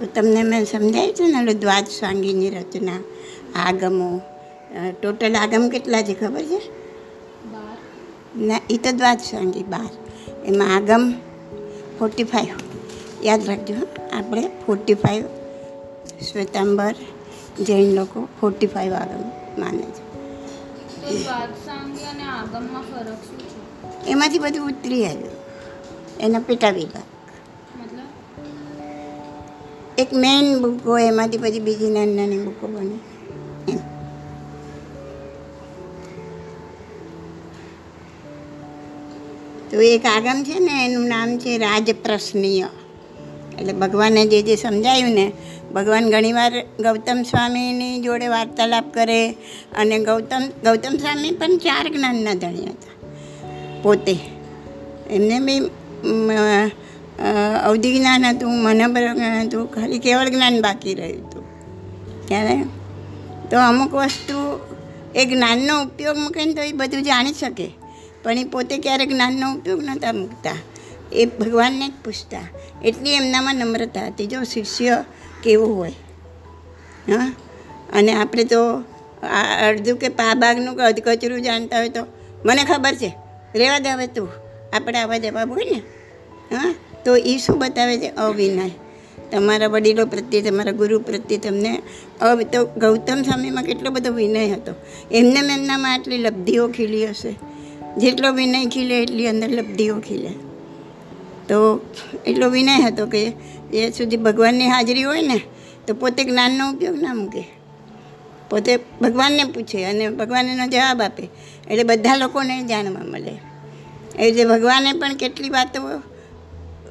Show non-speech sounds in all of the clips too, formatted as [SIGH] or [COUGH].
તો તમને મેં સમજાય છે ને દ્વાદ સ્વાંગીની રચના આગમો. ટોટલ આગમ કેટલા છે ખબર છે? ના એ તો દ્વાદ સ્વાંગી બાર. એમાં આગમ ફોર્ટી ફાઇવ યાદ રાખજો. આપણે ફોર્ટી ફાઇવ શ્વેતાંબર જૈન લોકો ફોર્ટી ફાઇવ આગમ માને છે? એમાંથી બધું ઉતરી આવ્યું. એના પેટા વિભાગ. એક મેઇન બુક હોય, એમાંથી પછી બીજી નાની નાની બુકો બને. એમ. તો એક આગમ છે ને, એનું નામ છે રાજપ્રશ્નીય. એટલે ભગવાને જે જે સમજાયું ને, ભગવાન ઘણીવાર ગૌતમ સ્વામીની જોડે વાર્તાલાપ કરે અને ગૌતમ ગૌતમ સ્વામી પણ ચાર જ્ઞાનના ધણી હતા પોતે. એમને બી અવધિ જ્ઞાન હતું મનોબર જ્ઞાન હતું, ખાલી કેવળ જ્ઞાન બાકી રહ્યું હતું. ત્યારે તો અમુક વસ્તુ એ જ્ઞાનનો ઉપયોગ મૂકે તો એ બધું જાણી શકે. પણ એ પોતે ક્યારેક જ્ઞાનનો ઉપયોગ નહોતા મૂકતા. એ ભગવાનને જ પૂછતા. એટલી એમનામાં નમ્રતા હતી. જો શિષ્ય કેવું હોય. હા? અને આપણે તો આ અડધું કે પાબાગનું કે અધકચરું જાણતા હોય તો મને ખબર છે. રહેવા દે હવે તું. આપણે આવા જવાબ હોય ને. હા? તો એ શું બતાવે છે? અવિનય. તમારા વડીલો પ્રત્યે, તમારા ગુરુ પ્રત્યે તમને અવ તો ગૌતમ સ્વામીમાં કેટલો બધો વિનય હતો. એમને એમનામાં આટલી લબ્ધિઓ ખીલી હશે. જેટલો વિનય ખીલે, એટલી અંદર લબ્ધિઓ ખીલે. તો એટલો વિનય હતો કે એ સુધી ભગવાનની હાજરી હોય ને, તો પોતે જ્ઞાનનો ઉપયોગ ના મૂકે. પોતે ભગવાનને પૂછે અને ભગવાન એનો જવાબ આપે. એટલે બધા લોકોને જાણવા મળે. એ રીતે ભગવાને પણ કેટલી વાતો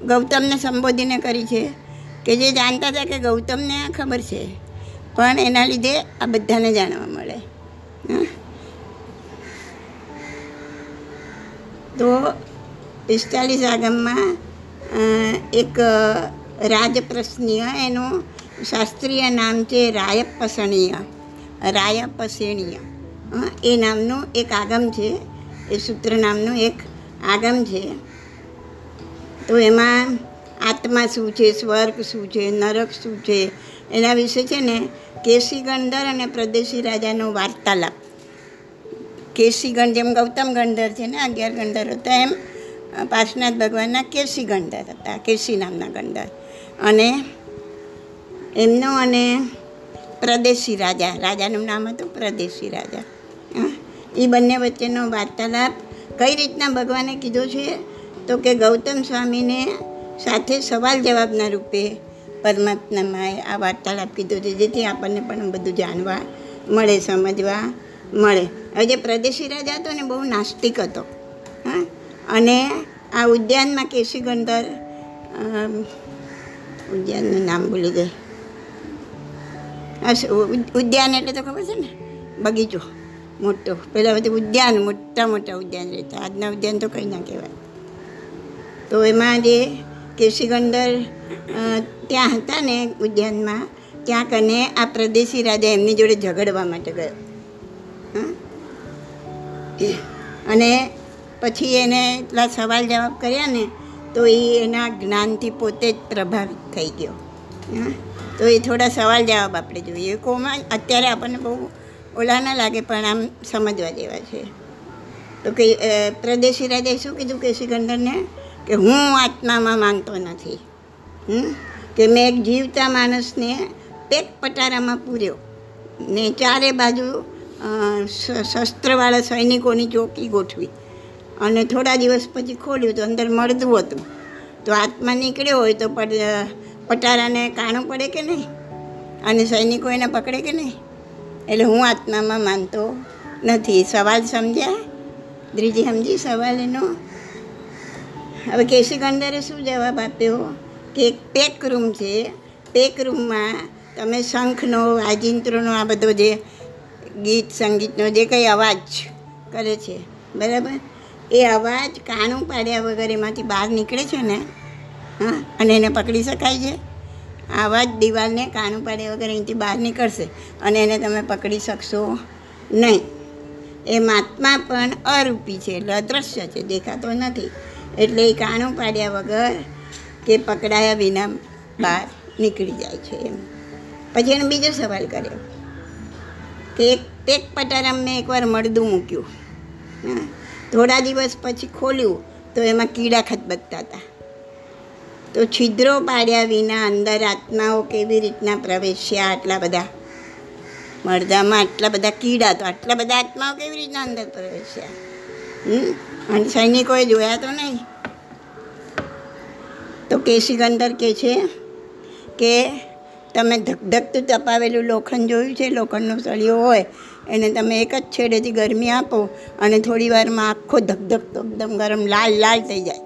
ગૌતમને સંબોધીને કરી છે કે જે જાણતા હતા કે ગૌતમને આ ખબર છે. પણ એના લીધે આ બધાને જાણવા મળે. તો પિસ્તાલીસ આગમમાં એક રાજપ્રશ્નીય એનું શાસ્ત્રીય નામ છે રાયપસણીય રાયપસેણીય એ નામનું એક આગમ છે. એ સૂત્ર નામનું એક આગમ છે. તો એમાં આત્મા શું છે, સ્વર્ગ શું છે, નરક શું છે, એના વિશે છે ને કેસી ગંધર અને પ્રદેશી રાજાનો વાર્તાલાપ. કેસી ગણ જેમ ગૌતમ ગણધર છે ને, અગિયાર ગણધર હતા એમ પાર્શનાથ ભગવાનના કેસી ગણધર હતા કેસી નામના ગંધર અને એમનો અને પ્રદેશી રાજા, રાજાનું નામ હતું પ્રદેશી રાજા. એ બંને વચ્ચેનો વાર્તાલાપ કઈ રીતના ભગવાને કીધો છે? તો કે ગૌતમ સ્વામીને સાથે સવાલ જવાબના રૂપે પરમાત્માએ આ વાર્તાલાપ કીધો છે, જેથી આપણને પણ બધું જાણવા મળે, સમજવા મળે. હવે જે પ્રદેશી રાજા હતો ને, બહુ નાસ્તિક હતો, હા. અને આ ઉદ્યાનમાં કેસી ગંધર ઉદ્યાનનું નામ ભૂલી ગઈ. ઉદ્યાન એટલે તો ખબર છે ને? બગીચો, મોટો. પહેલાં બધું ઉદ્યાન મોટા મોટા ઉદ્યાન રહેતા. આજના ઉદ્યાન તો કંઈ ના કહેવાય. તો એમાં જે કેશીગંદર ત્યાં હતા ને ઉદ્યાનમાં ત્યાં કને આ પ્રદેશી રાજા એમની જોડે ઝઘડવા માટે ગયો? અને પછી એને એટલા સવાલ જવાબ કર્યા ને, તો એ એના જ્ઞાનથી પોતે જ પ્રભાવિત થઈ ગયો? તો એ થોડા સવાલ જવાબ આપણે જોઈએ. કોમાં અત્યારે આપણને બહુ ઓલા ના લાગે, પણ આમ સમજવા જેવા છે. તો કે પ્રદેશી રાજાએ શું કીધું કે સિકંદરને કે હું આત્મામાં માનતો નથી? કે મેં એક જીવતા માણસને પેટ પટારામાં પૂર્યો. ને ચારે બાજુ શસ્ત્રવાળા સૈનિકોની ચોકી ગોઠવી. અને થોડા દિવસ પછી ખોલ્યું તો અંદર મળતું હતું. તો આત્મા નીકળ્યો હોય તો પટારાને કાણું પડે કે નહીં? અને સૈનિકો એને પકડે કે નહીં? એટલે હું આત્મામાં માનતો નથી. સવાલ સમજ્યા? ત્રીજી સમજી? સવાલ એનો? હવે કેસી ગંડરે શું જવાબ આપ્યો? કે એક પેક રૂમ છે. પેક રૂમમાં તમે શંખનો, વાજિંત્રોનો, આ બધો જે ગીત, સંગીતનો જે કંઈ અવાજ કરે છે, બરાબર? એ અવાજ કાણું પાડ્યા વગર એમાંથી બહાર નીકળે છે ને, હા, અને એને પકડી શકાય છે? અવાજ દિવાલને કાણું પાડ્યા વગર અહીંથી બહાર નીકળશે અને એને તમે પકડી શકશો નહીં. એ મહાત્મા પણ અરૂપી છે, એટલે અદૃશ્ય છે, દેખાતો નથી. એટલે એ કાણું પાડ્યા વગર કે પકડાયા વિના બહાર નીકળી જાય છે એમ. પછી એને બીજો સવાલ કર્યો કે એક ટેક પટારામ મેં એકવાર મળદું મૂક્યું. હા થોડા દિવસ પછી ખોલ્યું તો એમાં કીડા ખતબતતા હતા. તો છિદ્રો પાડ્યા વિના અંદર આત્માઓ કેવી રીતના પ્રવેશ્યા આટલા બધા? મળદામાં આટલા બધા કીડા તો આટલા બધા આત્માઓ કેવી રીતના અંદર પ્રવેશ્યા? અને સૈનિકોએ જોયા તો નહીં. તો કેશિકંદર કહે છે કે તમે ધકધકતું તપાવેલું લોખંડ જોયું છે? લોખંડનો સળિયો હોય, એને તમે એક જ છેડેથી ગરમી આપો અને થોડી વારમાં આખો ધકધકતો એકદમ ગરમ, લાલ લાલ થઈ જાય.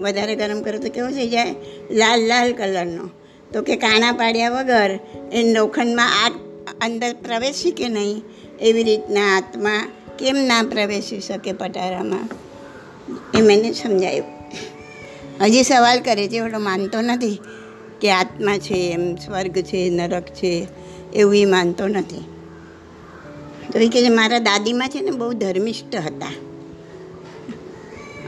વધારે ગરમ કરો તો કેવો થઈ જાય? લાલ લાલ કલરનો. તો કે કાણા પાડ્યા વગર એ લોખંડમાં આગ અંદર પ્રવેશી કે નહીં? એવી રીતના આત્મા કેમ ના પ્રવેશી શકે પટારામાં? એ મને સમજાયું. હજી સવાલ કરે છે એવડો માનતો નથી કે આત્મા છે, એમ સ્વર્ગ છે, નરક છે, એવું એ માનતો નથી. તો એ કે મારા દાદીમાં છે ને બહુ ધર્મિષ્ઠ હતા.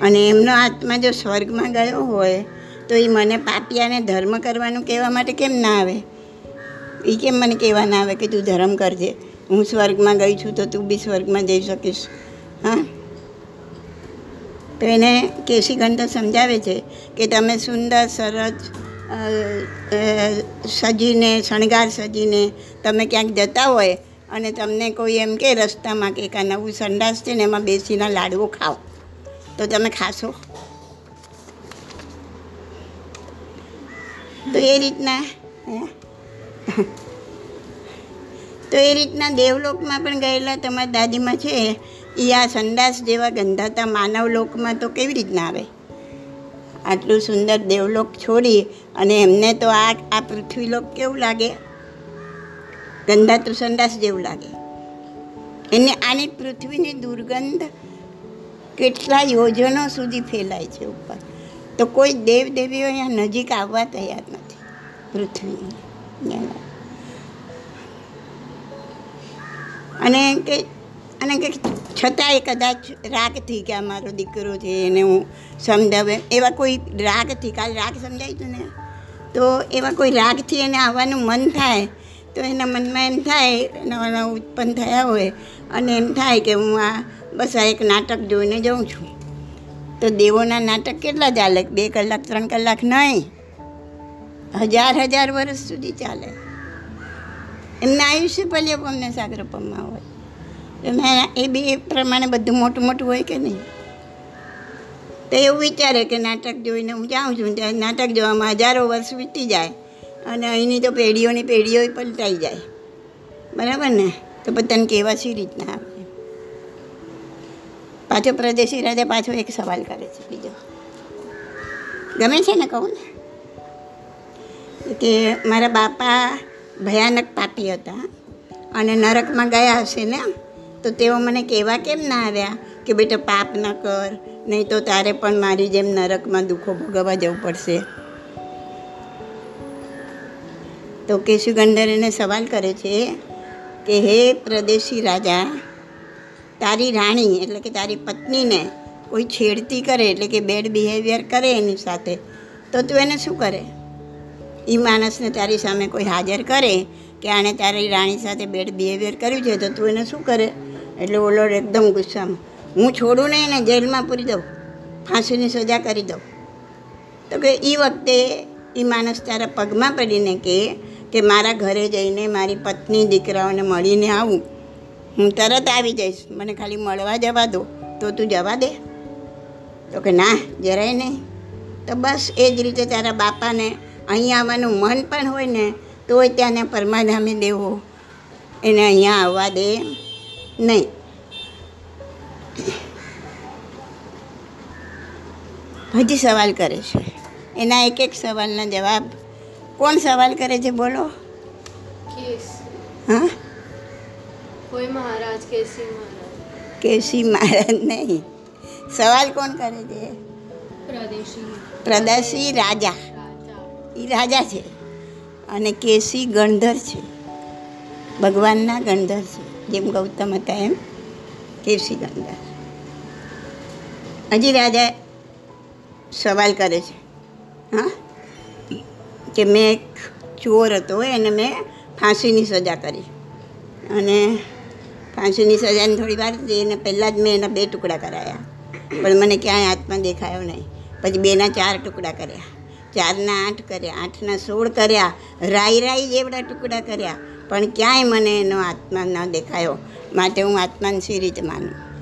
અને એમનો આત્મા જો સ્વર્ગમાં ગયો હોય, તો એ મને પાપિયાને ધર્મ કરવાનું કહેવા માટે કેમ ના આવે? એ કેમ મને કહેવા ના આવે કે તું ધર્મ કરજે? હું સ્વર્ગમાં ગઈ છું તો તું બી સ્વર્ગમાં જઈ શકીશ. હા. તો એને કેશીગંધ સમજાવે છે કે તમે સુંદર, સરસ સજીને, શણગાર સજીને તમે ક્યાંક જતા હોય અને તમને કોઈ એમ કે રસ્તામાં કે કાં નવું સંડાસ છે ને એમાં બેસીને લાડવો ખાઓ. તો તમે ખાશો. તો એ રીતના, હે? તો એ રીતના દેવલોકમાં પણ ગયેલા તમારા દાદીમાં છે એ આ સંડાસ જેવા ગંધાતા માનવ લોકમાં તો કેવી રીતના આવે? આટલું સુંદર દેવલોક છોડી અને એમને તો આ આ પૃથ્વીલોક કેવું લાગે? ગંધાતું સંડાસ જેવું લાગે. એને આની પૃથ્વીની દુર્ગંધ કેટલા યોજનો સુધી ફેલાય છે ઉપર. તો કોઈ દેવદેવીઓ અહીંયા નજીક આવવા તૈયાર નથી પૃથ્વીની. અને કે અને કે છતાંય કદાચ રાગથી કે આ મારો દીકરો છે એને હું સમજાવે, એવા કોઈ રાગથી કાલ રાગ સમજાય છે ને? તો એવા કોઈ રાગથી એને આવવાનું મન થાય, તો એના મનમાં એમ થાય નવા નવા ઉત્પન્ન થયા હોય, અને એમ થાય કે હું આ બસ આ એક નાટક જોઈને જાઉં છું. તો દેવોના નાટક કેટલા ચાલે? બે કલાક, ત્રણ કલાક નહીં? હજાર હજાર વર્ષ સુધી ચાલે. એમના આયુષ્ય પલ્યપમને સાગરપમમાં હોય. એમાં એ બી એ પ્રમાણે બધું મોટું મોટું હોય કે નહીં? તો એવું વિચારે કે નાટક જોઈને હું જાઉં છું ત્યાં નાટક જોવામાં હજારો વર્ષ વીતી જાય અને અહીંની તો પેઢીઓની પેઢીઓ પલટાઈ જાય. બરાબર ને? તો બધાને કહેવા સી રીતના આવે? પાછો પ્રદેશી રાજા પાછો એક સવાલ કરે છે બીજો. ગમે છે ને કહું ને? કે મારા બાપા ભયાનક પાપી હતા. અને નરકમાં ગયા હશે ને, તો તેઓ મને કહેવા કેમ ના આવ્યા કે બેટા પાપ ન કર, નહીં તો તારે પણ મારી જેમ નરકમાં દુઃખો ભોગવવા જવું પડશે. તો કેશુગંધર એને સવાલ કરે છે કે, હે પ્રદેશી રાજા, તારી રાણી, એટલે કે તારી પત્નીને કોઈ છેડતી કરે, એટલે કે બેડ બિહેવિયર કરે એની સાથે, તો તું એને શું કરે? એ માણસને તારી સામે કોઈ હાજર કરે કે આણે તારી રાણી સાથે બેડ બિહેવિયર કર્યું છે તો તું એને શું કરે? એટલે ઓલો એકદમ ગુસ્સામાં. હું છોડું નહીં એને જેલમાં પૂરી દઉં. ફાંસીની સજા કરી દઉં. તો કે એ વખતે એ માણસ તારા પગમાં પડીને કહે કે મારા ઘરે જઈને મારી પત્ની દીકરાઓને મળીને આવું. હું તરત આવી જઈશ. મને ખાલી મળવા જવા દો. તો તું જવા દે. તો કે ના, જરાય નહીં. તો બસ એ જ રીતે તારા બાપાને અહીં આવવાનું મન પણ હોય ને તોય ત્યાંને પરમાધામે દેવો. એને અહીંયા આવવા દે નહીં. હજી સવાલ કરે છે. એના એક એક સવાલના જવાબ. કોણ સવાલ કરે છે બોલો? કેસ. હા? કોઈ મહારાજ કેસી મહારાજ. કેસી મહારાજ નહીં. સવાલ કોણ કરે છે? પ્રદેશી પ્રદર્શી રાજા. એ રાજા છે. અને કેસી ગણધર છે. ભગવાનના ગણધર છે. જેમ ગૌતમ હતા એમ કેસી ગણધર. હજી રાજા સવાલ કરે છે. હા? કે મેં એક ચોર હતો એને મેં ફાંસીની સજા કરી. અને ફાંસીની સજાને થોડી વાર હતી એને પહેલાં જ મેં એના બે ટુકડા કરાયા. પણ મને ક્યાંય હાથમાં દેખાયો નહીં. પછી બેના ચાર ટુકડા કર્યા. ચારના આઠ કર્યા, આઠના સોળ કર્યા, રાઈ રાઈ જેવડા ટુકડા કર્યા, પણ ક્યાંય મને એનો આત્મા ન દેખાયો. માટે હું આત્માને સી રીતે માનું?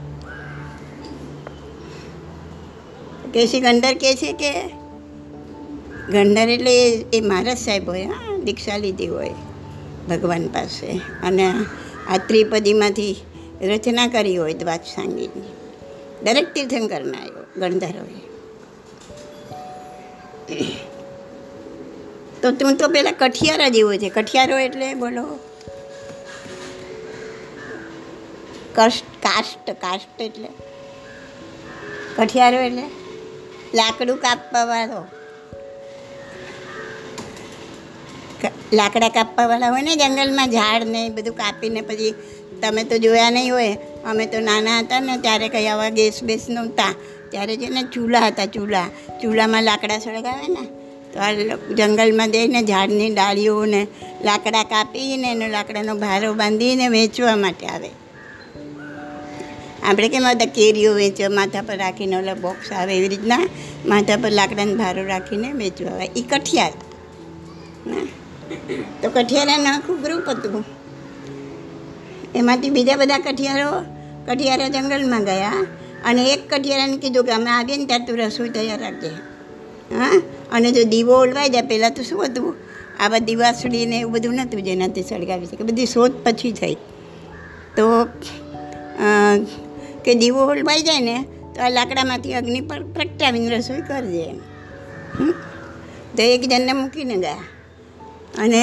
કેસી ગંડર કહે છે કે? ગંડર એટલે એ- મહારાજ સાહેબ હોય, હા, દીક્ષા લીધી હોય ભગવાન પાસે. અને આ ત્રિપદીમાંથી રચના કરી હોય દ્વાદ સાંગીની. દરેક તીર્થંકરના આવ્યો ગણધરોએ તો તું તો પેલા કઠિયારા જેવો છે. કઠિયારો એટલે બોલો. કષ્ટ, કાષ્ટ કાષ્ટ એટલે. કઠિયારો એટલે લાકડું કાપવાવાળો. લાકડા કાપવાવાળા હોય ને જંગલમાં ઝાડ ને બધું કાપીને પછી તમે તો જોયા નહીં હોય. અમે તો નાના હતા ને ત્યારે કંઈ આવા ગેસ બેસ નહોતા ત્યારે છે ને ચૂલા હતા ચૂલા. ચૂલામાં લાકડા સળગાવે ને. તો આ જંગલમાં જઈને ઝાડની ડાળીઓને લાકડા કાપીને એનો લાકડાનો ભારો બાંધીને વેચવા માટે આવે. આપણે કેમ બધા કેરીઓ વેચવા, માથા પર રાખીને ઓલા બોક્સ આવે એવી રીતના, માથા પર લાકડાનો ભારો રાખીને વેચવા આવે. એ કઠિયાર. તો કઠિયારાનું આખું ગ્રુપ હતું. એમાંથી બીજા બધા કઠિયારો, કઠિયારા જંગલમાં ગયા અને એક કઠિયારાને કીધું કે અમે આવીએ ને ત્યાં તું રસોઈ તૈયાર રાખજે. હા? અને જો દીવો ઓલવાઈ જાય, પહેલાં તો શું હતું? આવા દીવાસળીને એવું બધું નહોતું જેનાથી સળગાવી શકે. બધી શોધ પછી થઈ. તો કે દીવો ઓલવાઈ જાય ને, તો આ લાકડામાંથી અગ્નિ પર પ્રગટાવીને રસોઈ કરજે એમ? તો એક જણને મૂકીને ગયા. અને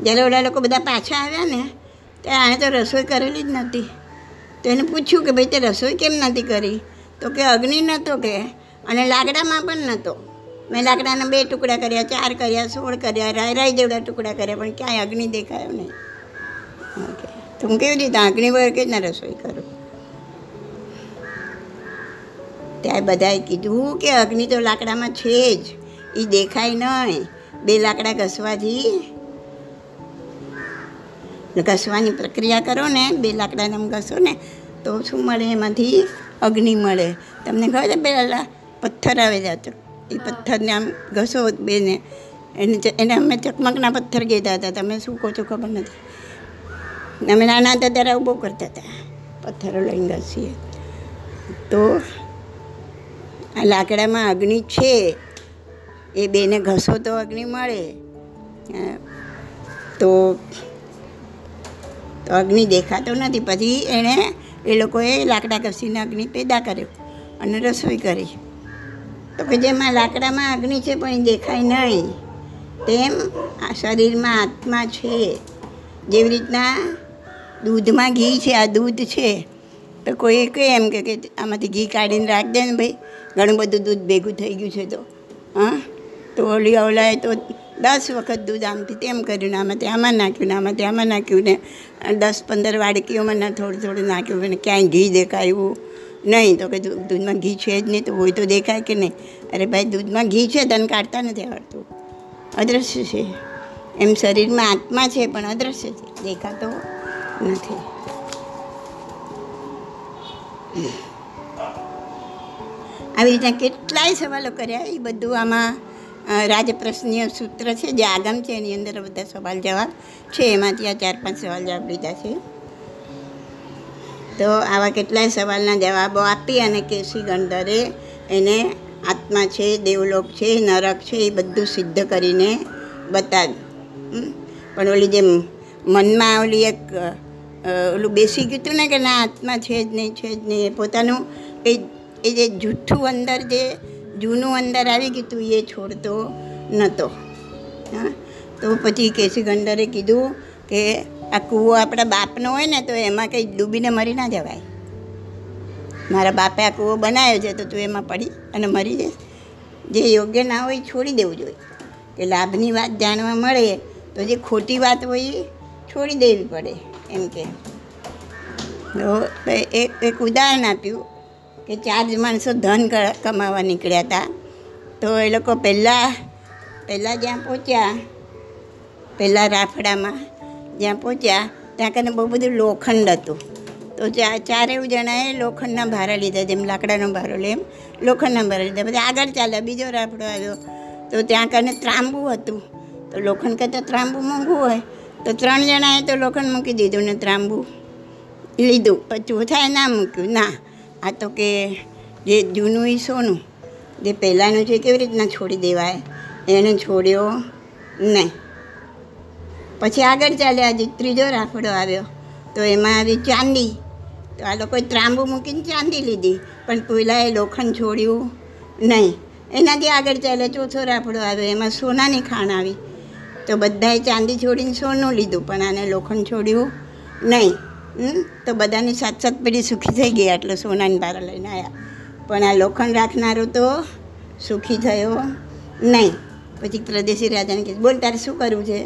જ્યારે ઓલા લોકો બધા પાછા આવ્યા ને ત્યારે આણે તો રસોઈ કરેલી જ નહોતી. તો એને પૂછ્યું કે ભાઈ, તે રસોઈ કેમ નથી કરી? તો કે અગ્નિ નહોતો કે, અને લાકડામાં પણ નહોતો. મેં લાકડાના બે ટુકડા કર્યા, ચાર કર્યા, સોળ કર્યા, રાય રાય જેવડા ટુકડા કર્યા, પણ ક્યાંય અગ્નિ દેખાયો નહીં. ઓકે. તો હું કેવી રીતે અગ્નિ વગર કેવી રીતના રસોઈ કરું? ત્યારે બધાએ કીધું કે અગ્નિ તો લાકડામાં છે જ. એ દેખાય નહીં. બે લાકડા ઘસવાથી. ઘસવાની પ્રક્રિયા કરો ને, બે લાકડાને આમ ઘસો ને, તો શું મળે? એમાંથી અગ્નિ મળે. તમને ખબર છે, પેલા પથ્થર આવે જાતો એ પથ્થરને આમ ઘસો બેને. એને એને અમે ચકમકના પથ્થર કહેતા હતા. તમે શું કહો છો ખબર નથી. અમે નાના હતા ત્યારે આવું કરતા હતા. પથ્થરો લઈને ઘસીએ. તો આ લાકડામાં અગ્નિ છે. એ બેને ઘસો તો અગ્નિ મળે. તો તો અગ્નિ દેખાતો નથી. પછી એણે એ લોકોએ લાકડા ઘસીને અગ્નિ પેદા કર્યો અને રસોઈ કરી. તો કે જેમાં લાકડામાં અગ્નિ છે પણ દેખાય નહીં. તેમ આ શરીરમાં આત્મા છે. જેવી રીતના દૂધમાં ઘી છે, આ દૂધ છે. તો કોઈ કહે એમ કે આમાંથી ઘી કાઢીને રાખજે ને ભાઈ. ઘણું બધું દૂધ ભેગું થઈ ગયું છે તો. હા? તો ઓલી ઓલાએ તો દસ વખત દૂધ આમથી તેમ કર્યું ને આમાંથી આમાં નાખ્યું ને આમાંથી આમાં નાખ્યું ને દસ પંદર વાડકીઓમાં થોડું થોડું નાખ્યું ને ક્યાંય ઘી દેખાયું. નહીં, તો કે દૂધમાં ઘી છે જ નહીં, તો હોય તો દેખાય કે નહીં. અરે ભાઈ, દૂધમાં ઘી છે તને કાઢતા નથી આવડતું. અદૃશ્ય છે. એમ શરીરમાં આત્મા છે, પણ અદૃશ્ય છે. દેખાતો નથી. આવી રીતના કેટલાય સવાલો કર્યા, એ બધું આમાં રાજપ્રશ્નીય સૂત્ર છે, જે આગમ છે, એની અંદર બધા સવાલ જવાબ છે. એમાંથી આ ચાર પાંચ સવાલ જવાબ લીધા છે. તો આવા કેટલાય સવાલના જવાબો આપી અને કેસી ગણધરે એને આત્મા છે, દેવલોક છે, નરક છે, એ બધું સિદ્ધ કરીને બતાવ્યું. પણ ઓલી જે મનમાં ઓલી એક ઓલું બેસી ગયું હતું ને કે ના, આત્મા છે જ નહીં, છે જ નહીં, એ પોતાનું એ એ જે જૂઠું અંદર, જે જૂનું અંદર આવી ગયું હતું એ છોડતો નહોતો હા? તો પછી કેસી ગંડરે કીધું કે આ કૂવો આપણા બાપનો હોય ને તો એમાં કંઈ ડૂબીને મરી ના જવાય. મારા બાપે આ કૂવો બનાવ્યો છે તો તું એમાં પડી અને મરી જઈશ. જે યોગ્ય ના હોય છોડી દેવું જોઈએ. કે લાભની વાત જાણવા મળે તો જે ખોટી વાત હોય એ છોડી દેવી પડે એમ કે. તો એક ઉદાહરણ આપ્યું કે ચાર માણસો ધન કમાવા નીકળ્યા હતા. તો એ લોકો પહેલાં પહેલાં જ્યાં પહોંચ્યા, પહેલાં રાફડામાં જ્યાં પહોંચ્યા. ત્યાં કને બહુ બધું લોખંડ હતું. તો ચા ચારેય જણાએ લોખંડના ભારા લીધા જેમ લાકડાનો ભારો લે એમ, લોખંડના ભારા લીધા. પછી આગળ ચાલ્યા, બીજો રાફડો આવ્યો. તો ત્યાં કને ત્રાંબુ હતું. તો લોખંડ કરતાં ત્રાંબુ મોંઘું હોય. તો ત્રણ જણાએ તો લોખંડ મૂકી દીધું ને ત્રાંબુ લીધું. પણ ચોથાએ ના મૂક્યું. ના, આ તો કે જે જૂનું એ સોનું, જે પહેલાંનું છે કેવી રીતના છોડી દેવાય? એને છોડ્યો નહીં. પછી આગળ ચાલ્યા, હજી ત્રીજો રાફડો આવ્યો. તો એમાં આવી ચાંદી. તો આ લોકોએ ત્રાંબુ મૂકીને ચાંદી લીધી, પણ પહેલાંએ લોખંડ છોડ્યું નહીં. એનાથી આગળ ચાલ્યા ચોથો રાફડો આવ્યો, એમાં સોનાની ખાણ આવી. તો બધાએ ચાંદી છોડીને સોનું લીધું, પણ આને લોખંડ છોડ્યું નહીં. તો બધાની સાત સાત પેઢી સુખી થઈ ગઈ આટલો સોનાની બારા લઈને આવ્યા પણ આ લોખંડ રાખનારો તો સુખી થયો નહીં. પછી પ્રદેશી રાજાને કીધું, બોલ તારે શું કરવું છે?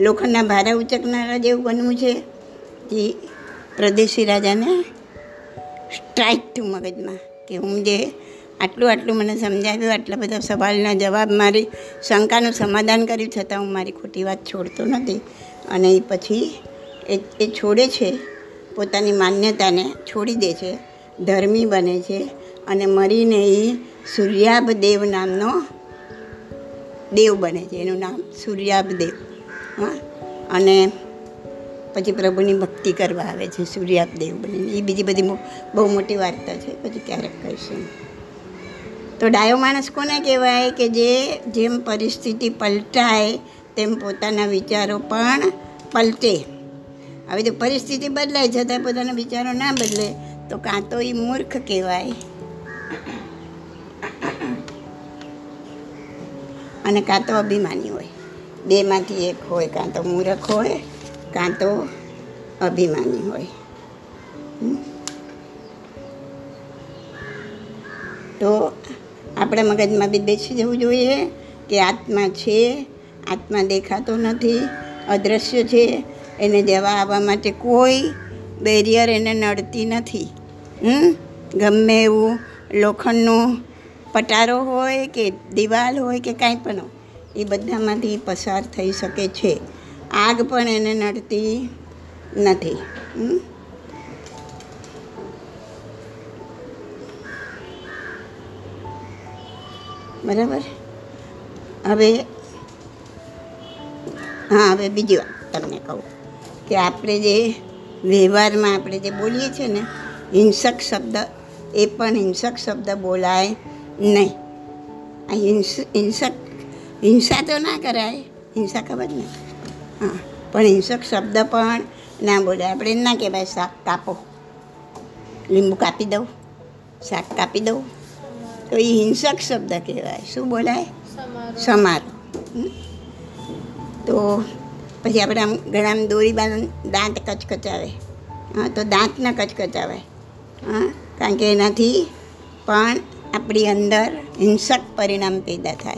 લોખંડના ભારા ઉચકનારા જેવું બનવું છે. જે પ્રદેશી રાજાને સ્ટ્રાઇક થયું મગજમાં કે હું જે આટલું આટલું મને સમજાવ્યું, આટલા બધા સવાલના જવાબ મારી શંકાનું સમાધાન કર્યું છતાં હું મારી ખોટી વાત છોડતો નથી. અને એ પછી એ એ છોડે છે, પોતાની માન્યતાને છોડી દે છે, ધર્મી બને છે અને મરીને એ સૂર્યાભ દેવ નામનો દેવ બને છે. એનું નામ સૂર્યાભ દેવ હા. અને પછી પ્રભુની ભક્તિ કરવા આવે છે સૂર્યાદેવ બનીને એ બીજી બધી બહુ મોટી વાર્તા છે, પછી ક્યારેક કહીશું. તો ડાયો માણસ કોને કહેવાય કે જે જેમ પરિસ્થિતિ પલટાય, તેમ પોતાના વિચારો પણ પલટે. હવે જો પરિસ્થિતિ બદલાય, છતાં પોતાના વિચારો ના બદલે, તો કાં તો એ મૂર્ખ કહેવાય. અને કાં તો અભિમાની હોય. બેમાંથી એક હોય, કાં તો મૂરખ હોય, કાં તો અભિમાની હોય. તો આપણા મગજમાં બી બેસી જવું જોઈએ કે આત્મા છે, આત્મા દેખાતો નથી અદૃશ્ય છે, એને જવા આવવા માટે કોઈ બેરિયર એને નડતી નથી? ગમે એવું લોખંડનું પટારો હોય કે દિવાલ હોય કે કાંઈ પણ હોય. એ બધામાંથી પસાર થઈ શકે છે. આગ પણ એને નડતી નથી? બરાબર? હવે, હા, હવે બીજી વાત તમને કહું કે આપણે જે વ્યવહારમાં આપણે જે બોલીએ છીએ ને, હિંસક શબ્દ, એ પણ હિંસક શબ્દ બોલાય નહીં. હિંસ, હિંસક હિંસા તો ના કરાય. હિંસા ખબર ને? હા. પણ હિંસક શબ્દ પણ ના બોલાય આપણે એમ ના કહેવાય શાક કાપો. લીંબુ કાપી દઉં શાક કાપી દઉં. તો એ હિંસક શબ્દ કહેવાય. શું બોલાય? સમાર તો પછી આપણે આમ ઘણા દોરી બાંધ દાંત કચકચાવે. હા તો દાંત ન કચકચાવે. હા કારણ કે એનાથી પણ આપણી અંદર હિંસક પરિણામ પેદા થાય.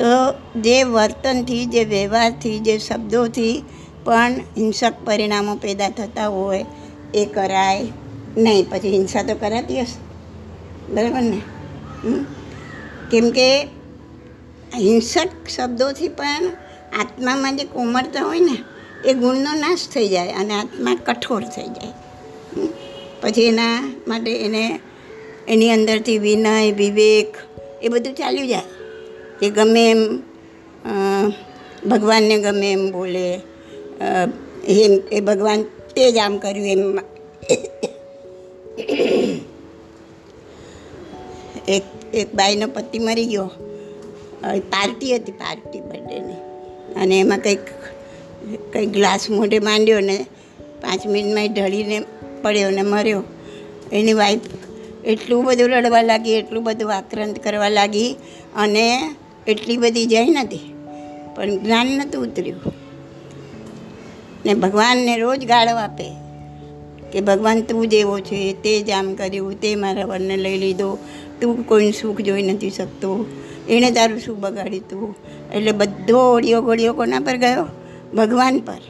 તો જે વર્તનથી, જે વ્યવહારથી, જે શબ્દોથી પણ હિંસક પરિણામો પેદા થતા હોય, એ કરાય નહીં. પછી હિંસા તો કરાતી હશે. બરાબર ને? કેમકે હિંસક શબ્દોથી પણ આત્મામાં જે કોમળતા હોય ને, એ ગુણનો નાશ થઈ જાય અને આત્મા કઠોર થઈ જાય. પછી એના માટે એને, એની અંદરથી વિનય, વિવેક એ બધું ચાલ્યું જાય. એ ગમે એમ ભગવાનને ગમે એમ બોલે એમ, એ ભગવાન તે જ આમ કર્યું એમ. એક એક બાઈનો પતિ મરી ગયો. પાર્ટી હતી, પાર્ટી બર્થડેની. અને એમાં કંઈક કંઈક ગ્લાસ મોઢે માંડ્યો ને પાંચ મિનિટમાં ઢળીને પડ્યો ને મર્યો. એની વાઈફ એટલું બધું રડવા લાગી, એટલું બધું આક્રંત કરવા લાગી અને એટલી બધી જઈ નથી. પણ જ્ઞાન નહોતું ઉતર્યું. ને ભગવાનને રોજ ગાળો આપે કે ભગવાન તું જેવો છે, તે જ આમ કર્યું, તે મારા વરને લઈ લીધો, તું કોઈનું સુખ જોઈ નથી શકતો, એણે તારું શું બગાડ્યું તું? એટલે બધો ઓળિયો ગોળિયો કોના પર ગયો? ભગવાન પર.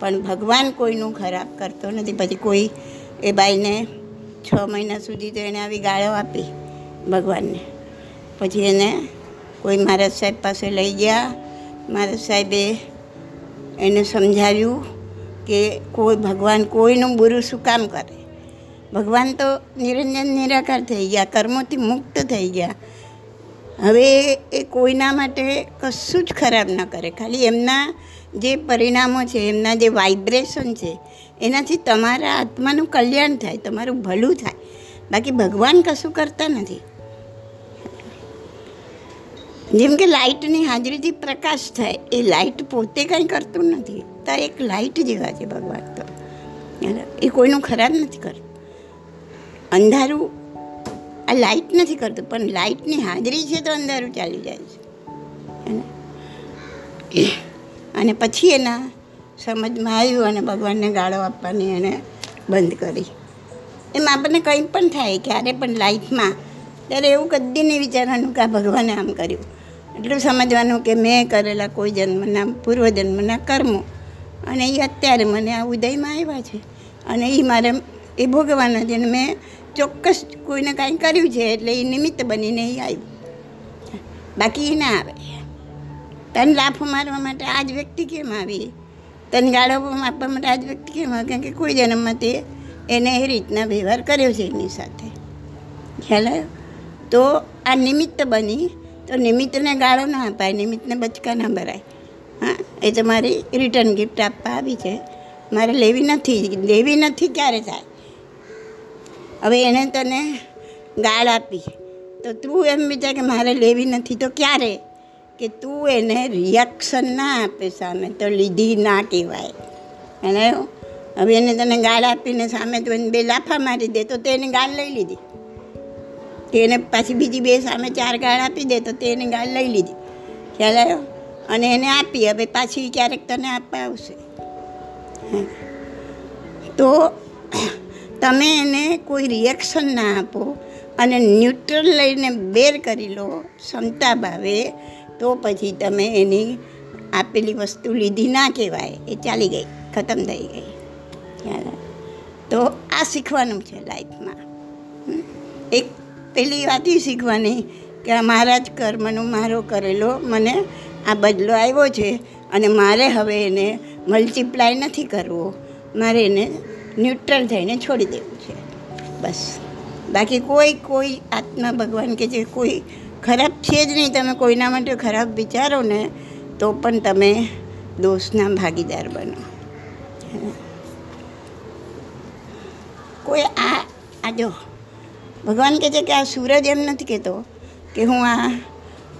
પણ ભગવાન કોઈનું ખરાબ કરતો નથી. પછી કોઈ એ બાઈને છ મહિના સુધી તો એણે આવી ગાળો આપી ભગવાનને. પછી એને કોઈ મહારાજ સાહેબ પાસે લઈ ગયા. મહારાજ સાહેબે એને સમજાવ્યું કે કોઈ ભગવાન કોઈનું બુરું શું કામ કરે? ભગવાન તો નિરંજન નિરાકાર થઈ ગયા, કર્મોથી મુક્ત થઈ ગયા. હવે એ કોઈના માટે કશું જ ખરાબ ન કરે. ખાલી એમના જે પરિણામો છે, એમના જે વાઇબ્રેશન છે, એનાથી તમારા આત્માનું કલ્યાણ થાય, તમારું ભલું થાય. બાકી ભગવાન કશું કરતા નથી. જેમ કે લાઇટની હાજરીથી પ્રકાશ થાય, એ લાઇટ પોતે કંઈ કરતું નથી. તો એક લાઇટ જેવા છે ભગવાન તો. એ કોઈનું ખરાબ નથી કરતું. અંધારું આ લાઇટ નથી કરતું, પણ લાઇટની હાજરી છે તો અંધારું ચાલી જાય છે. અને પછી એના સમજમાં આવ્યું અને ભગવાનને ગાળો આપવાની એને બંધ કરી. એમ આપણને કંઈ પણ થાય, ક્યારે પણ લાઈફમાં ત્યારે એવું કદી નહીં વિચારવાનું કે આ ભગવાને આમ કર્યું. એટલું સમજવાનું કે મેં કરેલા કોઈ જન્મના પૂર્વજન્મના કર્મો. અને એ અત્યારે મને આ ઉદયમાં આવ્યા છે. અને એ મારે એ ભોગવાના છે અને મેં ચોક્કસ કોઈને કાંઈ કર્યું છે એટલે એ નિમિત્ત બનીને એ આવ્યું બાકી એ ના આવે. તને લાફો મારવા માટે આ જ વ્યક્તિ કેમ આવી? તને ગાળો આપવા માટે આ જ વ્યક્તિ કેમ આવે? કારણ કે કોઈ જન્મમાં તે એને એ રીતના વ્યવહાર કર્યો છે એની સાથે. ખ્યાલ આવ્યો? તો આ નિમિત્ત બની તો નિમિત્તને ગાળો ના અપાય, નિમિત્તને બચકા ના ભરાય. હા, એ તો મારી રિટર્ન ગિફ્ટ આપવા આવી છે. મારે લેવી નથી લેવી નથી ક્યારે થાય? હવે એણે તને ગાળ આપી. તો તું એમ વિચાર કે મારે લેવી નથી, તો ક્યારે? કે તું એને રિએક્શન ના આપે સામે, તો લીધી ના કહેવાય. એને હવે એને તને ગાળ આપીને સામે તું એને બે લાફા મારી દે, તો તેને ગાળ લઈ લીધી. તેને પાછી બીજી બે સામે ચાર ગાળ આપી દે તો તેને ગાળ લઈ લીધી. ખ્યાલ આવ્યો? અને એને આપી, હવે પાછી ક્યારેક તને આપવા આવશે. તો તમે એને કોઈ રિએક્શન ના આપો અને ન્યુટ્રલ લઈને બેર કરી લો, ક્ષમતા ભાવે, તો પછી તમે એની આપેલી વસ્તુ લીધી ના કહેવાય. એ ચાલી ગઈ, ખતમ થઈ ગઈ. ખ્યાલ તો આ શીખવાનું છે લાઈફમાં. એક પેલી વાત એ શીખવાની કે મારા જ કર્મનું મારો કરેલો મને આ બદલો આવ્યો છે અને મારે હવે એને મલ્ટીપ્લાય નથી કરવો. મારે એને ન્યુટ્રલ થઈને છોડી દેવું છે. બસ. બાકી કોઈ કોઈ આત્મા ભગવાન કે જે કોઈ ખરાબ છે જ નહીં, તમે કોઈના માટે ખરાબ વિચારો ને તો પણ તમે દોષના ભાગીદાર બનો. કોઈ આ આ જો ભગવાન કહે છે કે આ સૂરજ એમ નથી કહેતો કે હું આ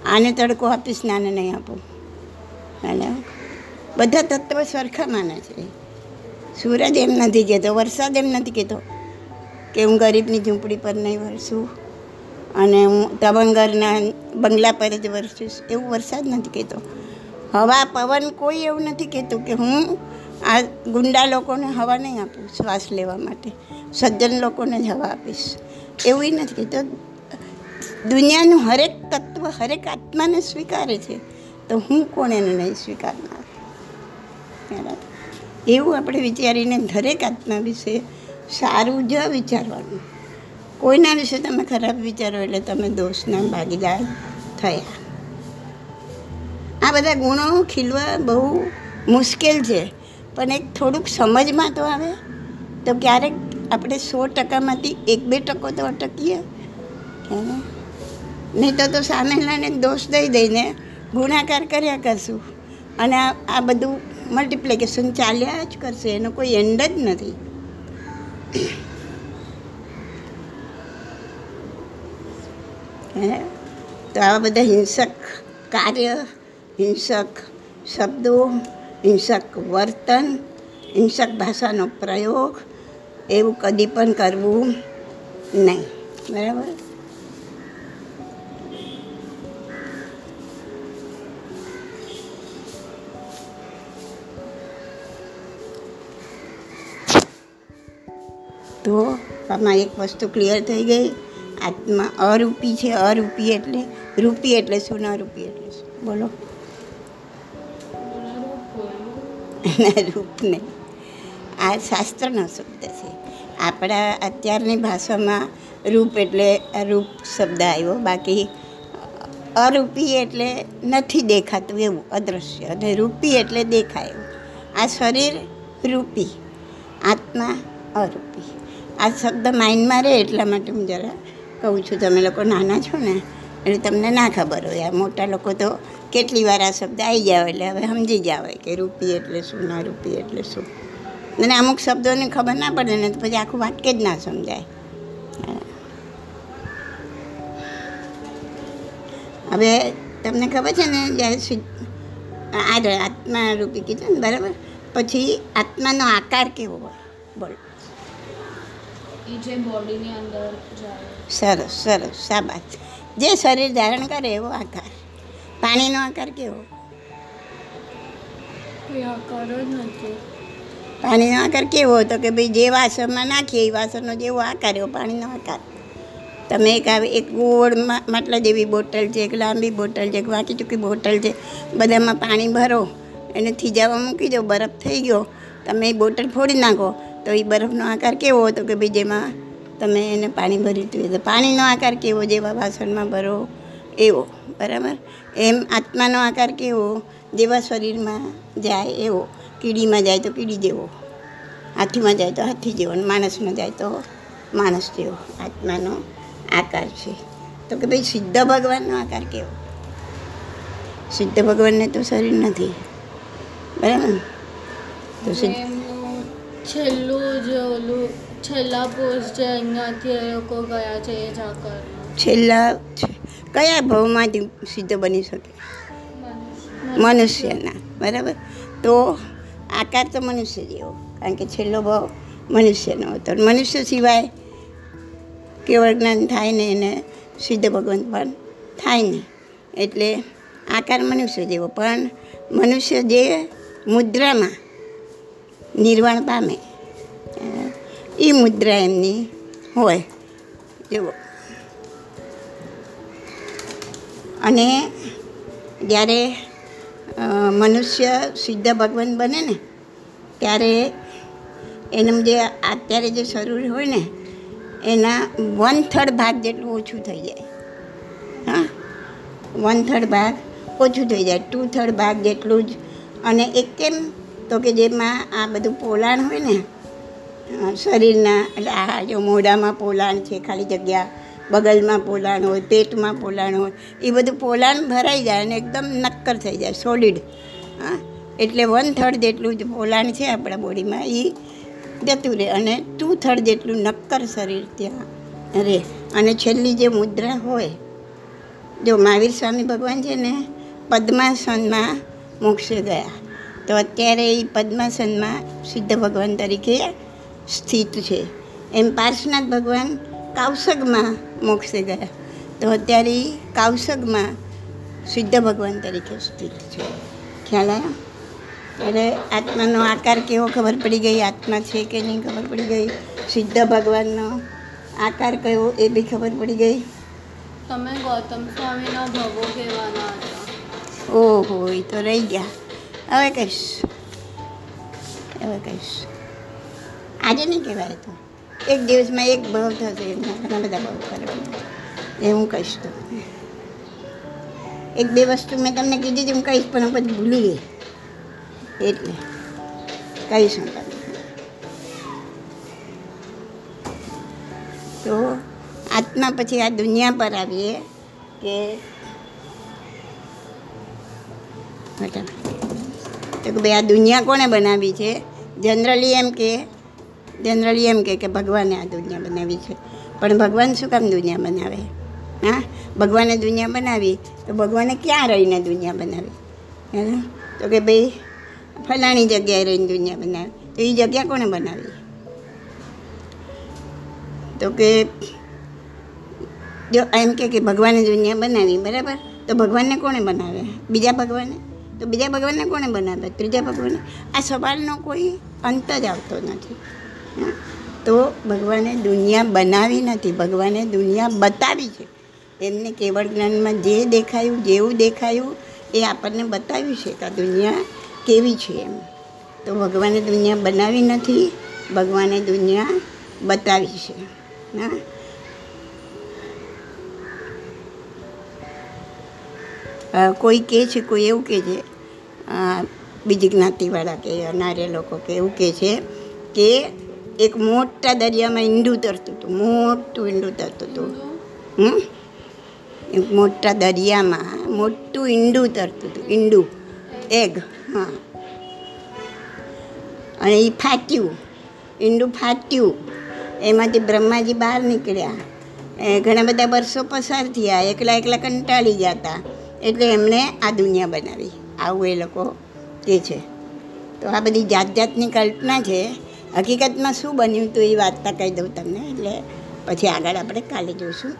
આને તડકો આપીશ ને આને નહીં આપું. અને બધા તત્વો સરખા માને છે. સૂરજ એમ નથી કહેતો, વરસાદ એમ નથી કહેતો કે હું ગરીબની ઝૂંપડી પર નહીં વરસું અને હું તબંગરના બંગલા પર જ વરસીશ એવું વરસાદ નથી કહેતો. હવા, પવન કોઈ એવું નથી કહેતું કે હું આ ગુંડા લોકોને હવા નહીં આપું શ્વાસ લેવા માટે. સજ્જન લોકોને જ હવા આપીશ. એવું નથી તો દુનિયાનું હરેક તત્વ, હરેક આત્માને સ્વીકારે છે. તો હું કોણ નહીં સ્વીકારનાર? એવું આપણે વિચારીને દરેક આત્મા વિશે સારું જ વિચારવાનું. કોઈના વિશે તમે ખરાબ વિચારો એટલે તમે દોષના ભાગીદાર થયા. આ બધા ગુણો ખીલવા બહુ મુશ્કેલ છે. પણ એક થોડુંક સમજમાં તો આવે. તો ક્યારેક આપણે સો ટકામાંથી એક બે ટકો તો અટકીએ. નહીં તો તો સામેલાને દોષ દઈ દઈને ગુણાકાર કર્યા કરશું. અને આ બધું મલ્ટિપ્લિકેશન ચાલ્યા જ કરશે, એનો કોઈ એન્ડ જ નથી. હે? તો આવા બધા હિંસક કાર્ય, હિંસક શબ્દો, હિંસક વર્તન, હિંસક ભાષાનો પ્રયોગ એવું કદી પણ કરવું નહીં. બરાબર? તો આમાં એક વસ્તુ ક્લિયર થઈ ગઈ. આત્મા અરૂપી છે અરૂપી એટલે રૂપી એટલે શું ન રૂપી એટલે શું? બોલો. રૂપ [LAUGHS] રૂપને આ શાસ્ત્રનો શબ્દ છે. આપણા અત્યારની ભાષામાં રૂપ એટલે રૂપ શબ્દ આવ્યો. બાકી અરૂપી એટલે નથી દેખાતું એવું અદૃશ્ય અને રૂપી એટલે દેખાય. એવું આ શરીર રૂપી, આત્મા અરૂપી. આ શબ્દ માઇન્ડમાં રહે એટલા માટે હું જરા કહું છું, તમે લોકો નાના છો ને, એટલે તમને ના ખબર હોય. આ મોટા લોકો તો કેટલી વાર આ શબ્દ આવી ગયા એટલે હવે સમજી ગયા હોય કે રૂપી એટલે શું, ના રૂપી એટલે શું. અને અમુક શબ્દોને ખબર ના પડે ને તો પછી આખું વાક્ય જ ના સમજાય. હવે તમને ખબર છે ને જ્યારે આ આત્મા રૂપી કીધું ને બરાબર? પછી આત્માનો આકાર કેવો હોય? બોલો. સરસ સરસ શાબાશ. જે શરીર ધારણ કરે એવો આકાર. પાણીનો આકાર કેવો? આકાર જ નથી. પાણીનો આકાર કેવો તો કે ભાઈ જે વાસણમાં નાખીએ એ વાસણનો જેવો આકાર એવો પાણીનો આકાર. તમે એક આવે એક ગોળ માટલા જેવી બોટલ છે, એક લાંબી બોટલ છે, એક વાંકી ચૂકી બોટલ છે, બધામાં પાણી ભરો, એને થીજાવા મૂકી દો, બરફ થઈ ગયો, તમે એ બોટલ ફોડી નાખો, તો એ બરફનો આકાર કેવો હતો કે ભાઈ જેમાં તમે એને પાણી ભર્યું હતું તો પાણીનો આકાર કેવો, જેવા વાસણમાં ભરો, એવો, બરાબર? એમ આત્માનો આકાર કેવો, જેવા શરીરમાં જાય એવો. કીડીમાં જાય તો કીડી જેવો. હાથીમાં જાય તો હાથી જેવો અને માણસમાં જાય તો માણસ જેવો. આત્માનો આકાર છે. તો કે ભાઈ સિદ્ધ ભગવાનનો આકાર કેવો? સિદ્ધ ભગવાનને તો શરીર નથી. બરાબર? તો સિદ્ધ છેલ્લું જે ઓલું છેલ્લા પોસ્ટ જે અહીંયાથી એ લોકો ગયા છે એ છેલ્લા કયા ભાવમાંથી સિદ્ધ બની શકે? મનુષ્યના. બરાબર? તો આકાર તો મનુષ્ય જેવો કારણ કે છેલ્લો ભાવ મનુષ્યનો હતો. મનુષ્ય સિવાય કેવળ જ્ઞાન થાય ને એને સિદ્ધ ભગવાન પણ થાય નહીં. એટલે આકાર મનુષ્ય જેવો પણ મનુષ્ય જે મુદ્રામાં નિર્વાણ પામે એ મુદ્રા એમની હોય. જુઓ. અને જ્યારે મનુષ્ય સિદ્ધ ભગવાન બને ને, ત્યારે એનું જે અત્યારે જે શરીર હોય ને, એના વન થર્ડ ભાગ જેટલું ઓછું થઈ જાય. હા? વન થર્ડ ભાગ ઓછું થઈ જાય. ટુ થર્ડ ભાગ જેટલું જ. અને એક કેમ? તો કે જેમાં આ બધું પોલાણ હોય ને શરીરના, એટલે આ જો મોઢામાં પોલાણ છે, ખાલી જગ્યા બગલમાં પોલાણ હોય, પેટમાં પોલાણ હોય એ બધું પોલાણ ભરાઈ જાય અને એકદમ નક્કર થઈ જાય સોલિડ હા, એટલે વન થર્ડ જેટલું જ પોલાણ છે આપણા બોડીમાં એ જતું રહે. અને ટુ થર્ડ જેટલું નક્કર શરીર ત્યાં રહે. અને છેલ્લી જે મુદ્રા હોય, જો મહાવીર સ્વામી ભગવાન છે ને, પદ્માસનમાં મોક્ષે ગયા. તો અત્યારે એ પદ્માસનમાં સિદ્ધ ભગવાન તરીકે સ્થિત છે. એમ પાર્શનાથ ભગવાન કાવસગમાં મોક્ષે ગયા. તો અત્યારે કાવસગમાં સિદ્ધ ભગવાન તરીકે સ્થિત છે. ખ્યાલ આવ્યો એટલે આત્માનો આકાર કેવો ખબર પડી ગઈ? આત્મા છે કે નહીં ખબર પડી ગઈ? સિદ્ધ ભગવાનનો આકાર કયો એ બી ખબર પડી ગઈ? તમે ગૌતમ સ્વામીનો ભવો કહેવાના હતા. ઓહો એ તો રહી ગયા. હવે કહીશ. હવે કહીશ. આજે નહીં કહેવાય તો. એક દિવસમાં એક ભાવ થશે ઘણા બધા ભાવ કરવાના. એ હું કહીશ તમને એક બે વસ્તુ મેં તમને કીધી હતી, હું કહીશ, પણ હું પછી ભૂલી ગઈ. એટલે કહીશ હું તમને. તો આત્મા પછી આ દુનિયા પર આવીએ કે તો કે ભાઈ આ દુનિયા કોણે બનાવી છે? જનરલી એમ કે જનરલી એમ કે કે ભગવાને આ દુનિયા બનાવી છે. પણ ભગવાન શું કામ દુનિયા બનાવે? હા? ભગવાને દુનિયા બનાવી તો ભગવાને ક્યાં રહીને દુનિયા બનાવી? હે તો કે ભાઈ, ફલાણી જગ્યાએ રહીને દુનિયા બનાવી. તો એ જગ્યા કોણે બનાવી? તો કે, જો એમ કે કે ભગવાને દુનિયા બનાવી, બરાબર? તો ભગવાનને કોણે બનાવે? બીજા ભગવાને? તો બીજા ભગવાનને કોણે બનાવે? ત્રીજા ભગવાને? આ સવાલનો કોઈ અંત જ આવતો નથી? તો ભગવાને દુનિયા બનાવી નથી, ભગવાને દુનિયા બતાવી છે. એમને કેવળ જ્ઞાનમાં જે દેખાયું, જેવું દેખાયું, એ આપણને બતાવ્યું છે કે આ દુનિયા કેવી છે એમ. તો ભગવાને દુનિયા બનાવી નથી, ભગવાને દુનિયા બતાવી છે. હા કોઈ કહે છે, કોઈ એવું કહે છે બીજી જ્ઞાતિવાળા કે અનાર્ય લોકો કે એવું કહે છે કે એક મોટા દરિયામાં ઈંડું તરતું હતું મોટું ઈંડું તરતું હતું. હમ? એક મોટા દરિયામાં મોટું ઈંડું તરતું હતું ઈંડું એગ હા. અને એ ફાટ્યું ઈંડું ફાટ્યું. એમાંથી બ્રહ્માજી બહાર નીકળ્યા. એ ઘણા બધા વર્ષો પસાર થયા એકલા એકલા કંટાળી ગયા હતા એટલે એમણે આ દુનિયા બનાવી. આવું એ લોકો કે છે. તો આ બધી જાત જાતની કલ્પના છે. હકીકતમાં શું બન્યું હતું એ વાર્તા કહી દઉં તમને, એટલે પછી આગળ આપણે કાલે જોઈશું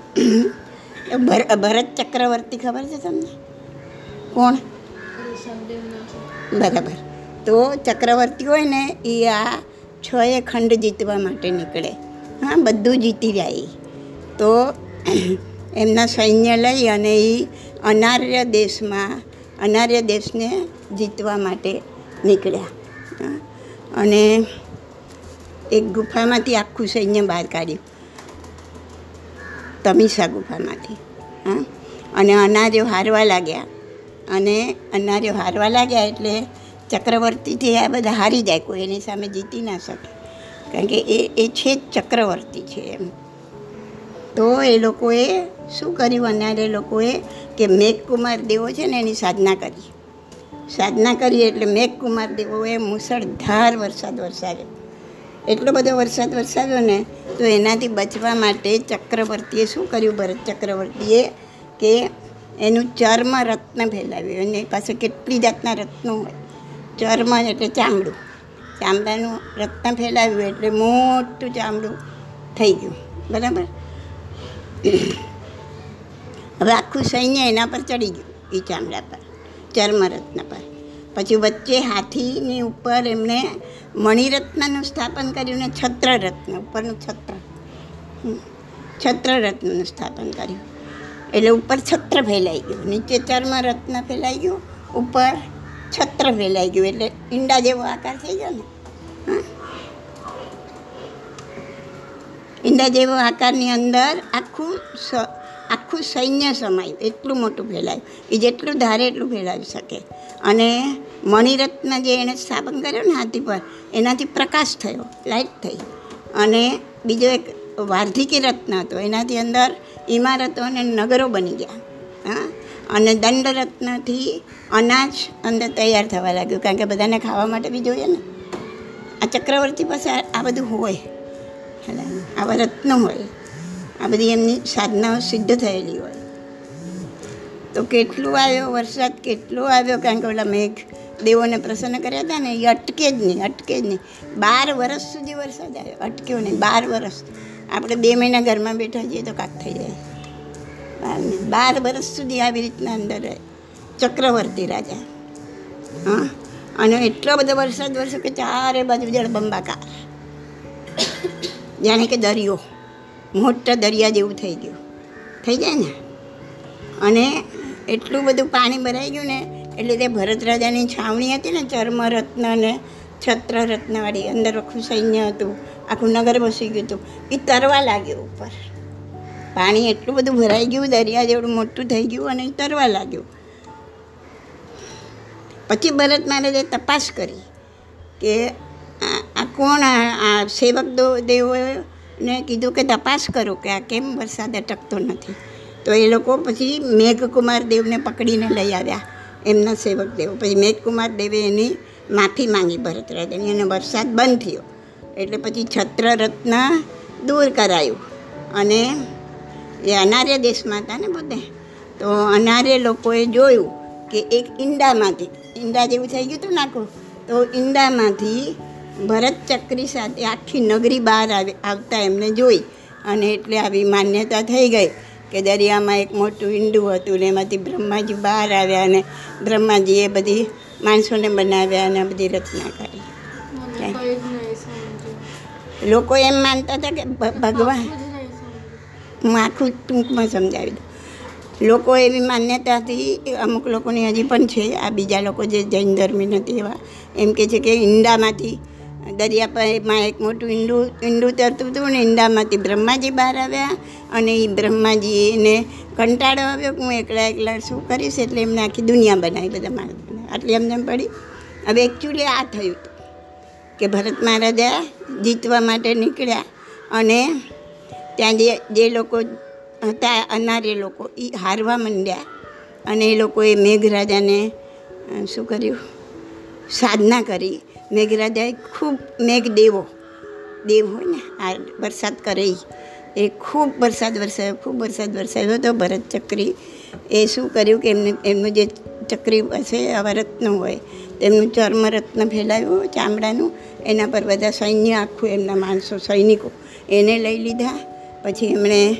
ભર- ભરત ચક્રવર્તી ખબર છે તમને? કોણ? બરાબર. તો ચક્રવર્તી હોય ને એ આ છ એ ખંડ જીતવા માટે નીકળે. હા, બધું જીતી જાય. તો એમના સૈન્ય લઈ અને એ અનાર્ય દેશમાં, અનાર્ય દેશને જીતવા માટે નીકળ્યા. અને એક ગુફામાંથી આખું સૈન્ય બહાર કાઢ્યું. તમીસા ગુફામાંથી, હા. અને અનાર્યો હારવા લાગ્યા. અને અનાર્યો હારવા લાગ્યા એટલે ચક્રવર્તીથી આ બધા હારી જાય, કોઈ એની સામે જીતી ના શકે. કારણ કે એ એ છે જ ચક્રવર્તી છે એમ. તો એ લોકોએ શું કર્યું? અનાર્ય લોકોએ કે મેઘકુમાર દેવો છે ને એની સાધના કરી. સાધના કરી એટલે મેઘકુમાર દેવોએ મુસળધાર વરસાદ વરસાવ્યો. એટલો બધો વરસાદ વરસાવ્યો ને, તો એનાથી બચવા માટે ચક્રવર્તીએ શું કર્યું? ભરત ચક્રવર્તીએ કે એનું ચર્મ રત્ન ફેલાવ્યું. એની પાસે કેટલી જાતના રત્નો હોય? ચર્મ એટલે ચામડું. ચામડાનું રત્ન ફેલાવ્યું એટલે મોટું ચામડું થઈ ગયું. બરાબર? હવે આખું સૈન્ય એના પર ચડી ગયું એ ચામડા પર ચર્મરત્ન પર. પછી વચ્ચે હાથીની ઉપર એમણે મણિરત્નનું સ્થાપન કર્યું ને છત્રરત્ન, ઉપરનું છત્ર. છત્રરત્નનું સ્થાપન કર્યું. એટલે ઉપર છત્ર ફેલાઈ ગયું. નીચે ચર્મ રત્ન ફેલાઈ ગયું. ઉપર છત્ર ફેલાઈ ગયું. એટલે ઈંડા જેવો આકાર થઈ ગયો ને. ઈંડા જેવો આકારની અંદર આખું આખું સૈન્ય સમાયું. એટલું મોટું ફેલાયું. એ જેટલું ધારે એટલું ફેલાવી શકે. અને મણિરત્ન જે એણે સ્થાપન કર્યો ને હાથી પર, એનાથી પ્રકાશ થયો લાઇટ થઈ. અને બીજો એક વાર્ધિકી રત્ન હતો, એનાથી અંદર ઇમારતો અને નગરો બની ગયા. હા? અને દંડરત્નથી અનાજ અંદર તૈયાર થવા લાગ્યું, કારણ કે બધાને ખાવા માટે બી જોઈએ ને. આ ચક્રવર્તી પાસે આ બધું હોય. એટલે આવા રત્નો હોય. આ બધી એમની સાધનાઓ સિદ્ધ થયેલી હોય. તો કેટલું આવ્યો, વરસાદ કેટલો આવ્યો, કારણ કે ઓલા મેઘ દેવોને પ્રસન્ન કર્યા હતા ને, એ અટકે જ નહીં, અટકે જ નહીં. બાર વર્ષ સુધી વરસાદ આવ્યો, અટક્યો નહીં, બાર વર્ષ આપણે બે મહિના ઘરમાં બેઠા જઈએ તો કાક થઈ જાય. બાર નહીં. બાર વર્ષ સુધી આવી રીતના અંદર ચક્રવર્તી રાજા. હા, અને એટલો બધો વરસાદ વરસ્યો કે ચારે બાજુ જળબંબાકાર જાણે કે દરિયો, મોટા દરિયા જેવું થઈ ગયું. થઈ જાય ને? અને એટલું બધું પાણી ભરાઈ ગયું ને એટલે તે ભરત રાજાની છાવણી હતી ને ચર્મરત્ન ને છત્રરત્નવાળી અંદર આખું સૈન્ય હતું, આખું નગર વસી ગયું હતું. એ તરવા લાગ્યું ઉપર. પાણી એટલું બધું ભરાઈ ગયું, દરિયા જેવડું મોટું થઈ ગયું અને તરવા લાગ્યું. પછી ભરત મહારાજે તપાસ કરી કે આ કોણ આ સેવક દો દેવોને કીધું કે તપાસ કરો કે આ કેમ વરસાદ અટકતો નથી. તો એ લોકો પછી મેઘકુમાર દેવને પકડીને લઈ આવ્યા. એમના સેવક દેવો. પછી મેઘકુમાર દેવે એની માફી માંગી ભરત રાજાની અને વરસાદ બંધ થયો. એટલે પછી છત્રરત્ન દૂર કરાયું. અને એ અનાર્ય દેશમાં હતા ને બધે. તો અનાર્ય લોકોએ જોયું કે એક ઈંડામાંથી, ઈંડા જેવું થઈ ગયું હતું નાખું તો ઈંડામાંથી ભરત ચક્રી સાથે આખી નગરી બહાર આવી, આવતા એમને જોઈ. અને એટલે આવી માન્યતા થઈ ગઈ. કે દરિયામાં એક મોટું ઈંડું હતું ને એમાંથી બ્રહ્માજી બહાર આવ્યા અને બ્રહ્માજીએ બધી માણસોને બનાવ્યા અને બધી રચના કરી. લોકો એમ માનતા હતા કે ભગવાન હું આખું ટૂંકમાં સમજાવી દઉં. લોકો એવી માન્યતાથી અમુક લોકોની હજી પણ છે આ બીજા લોકો જે જૈન ધર્મી નથી એવા એમ કે છે કે ઈંડામાંથી દરિયા પરમાં એક મોટું ઈંડું ઈંડું તરતું હતું ને ઈંડામાંથી બ્રહ્માજી બહાર આવ્યા અને એ બ્રહ્માજીને કંટાળો આવ્યો કે હું એકલા એકલા શું કરીશ એટલે એમને આખી દુનિયા બનાવી બધા માણસોને. આટલી એમને પડી. હવે એકચ્યુઅલી આ થયું હતું કે ભરત મહારાજા જીતવા માટે નીકળ્યા અને ત્યાં જે જે લોકો હતા અનારે લોકો એ હારવા માંડ્યા અને એ લોકોએ મેઘરાજાને શું કર્યું? સાધના કરી. મેઘરાજાએ ખૂબ મેઘ દેવો. હોય ને, આ વરસાદ કરે એ ખૂબ વરસાદ વરસાયો, ખૂબ વરસાદ વરસાયો તો ભરત ચક્રી. એ શું કર્યું કે એમને, એમનું જે ચક્રી હશે, આવા રત્ન હોય, તેમનું ચર્મરત્ન ફેલાયું ચામડાનું. એના પર બધા સૈન્ય આખું એમના માણસો, સૈનિકો એને લઈ લીધા. પછી એમણે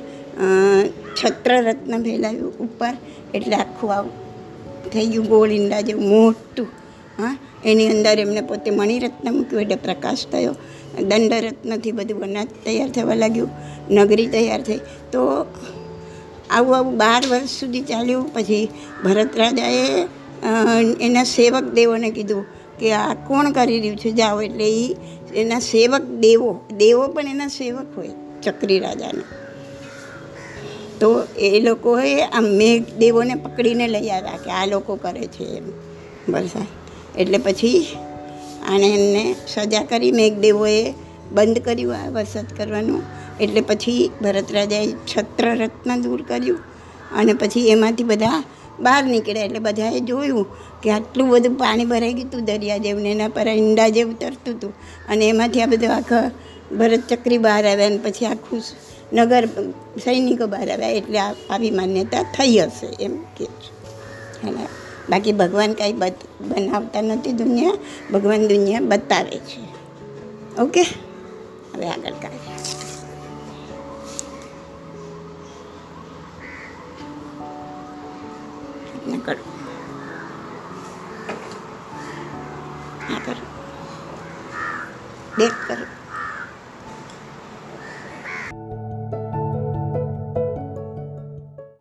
છત્ર રત્ન ફેલાયું ઉપર. એટલે આખું આવું થઈ ગયું ગોળ ઈંડા જેવું, મોટું, હા. એની અંદર એમને પોતે મણિરત્ન મૂક્યું એટલે પ્રકાશ થયો. દંડરત્નથી બધું અનાજ તૈયાર થવા લાગ્યું, નગરી તૈયાર થઈ. તો આવું આવું બાર વર્ષ સુધી ચાલ્યું. પછી ભરત રાજાએ એના સેવક દેવોને કીધું કે આ કોણ કરી રહ્યું છે? જાઓ એટલે એ એના સેવક દેવો દેવો પણ એના સેવક હોય, ચક્રી રાજાના. તો એ લોકોએ આ મેઘ દેવોને પકડીને લઈ આવ્યા કે આ લોકો કરે છે એમ. વરસાદ એટલે પછી આણે એમને સજા કરી મેઘદેવોએ બંધ કર્યું આ વરસાદ કરવાનું. એટલે પછી ભરત રાજાએ છત્ર રત્ન દૂર કર્યું અને પછી એમાંથી બધા બહાર નીકળ્યા. એટલે બધાએ જોયું કે આટલું બધું પાણી ભરાઈ ગયું હતું, દરિયા જેવું ને એના પર ઈંડા જેવું તરતું હતું. અને એમાંથી આ બધું આખા ભરત ચક્રી બહાર આવ્યા અને પછી આખું નગર સૈનિકો બહાર આવ્યા. એટલે આવી માન્યતા થઈ હશે એમ કે છે. બાકી ભગવાન કાંઈ બત, બનાવતા નથી દુનિયા, ભગવાન દુનિયા બતાવે છે. ઓકે? હવે આગળ કાઢીએ ના કરો. આ કરો. દેખ કરો.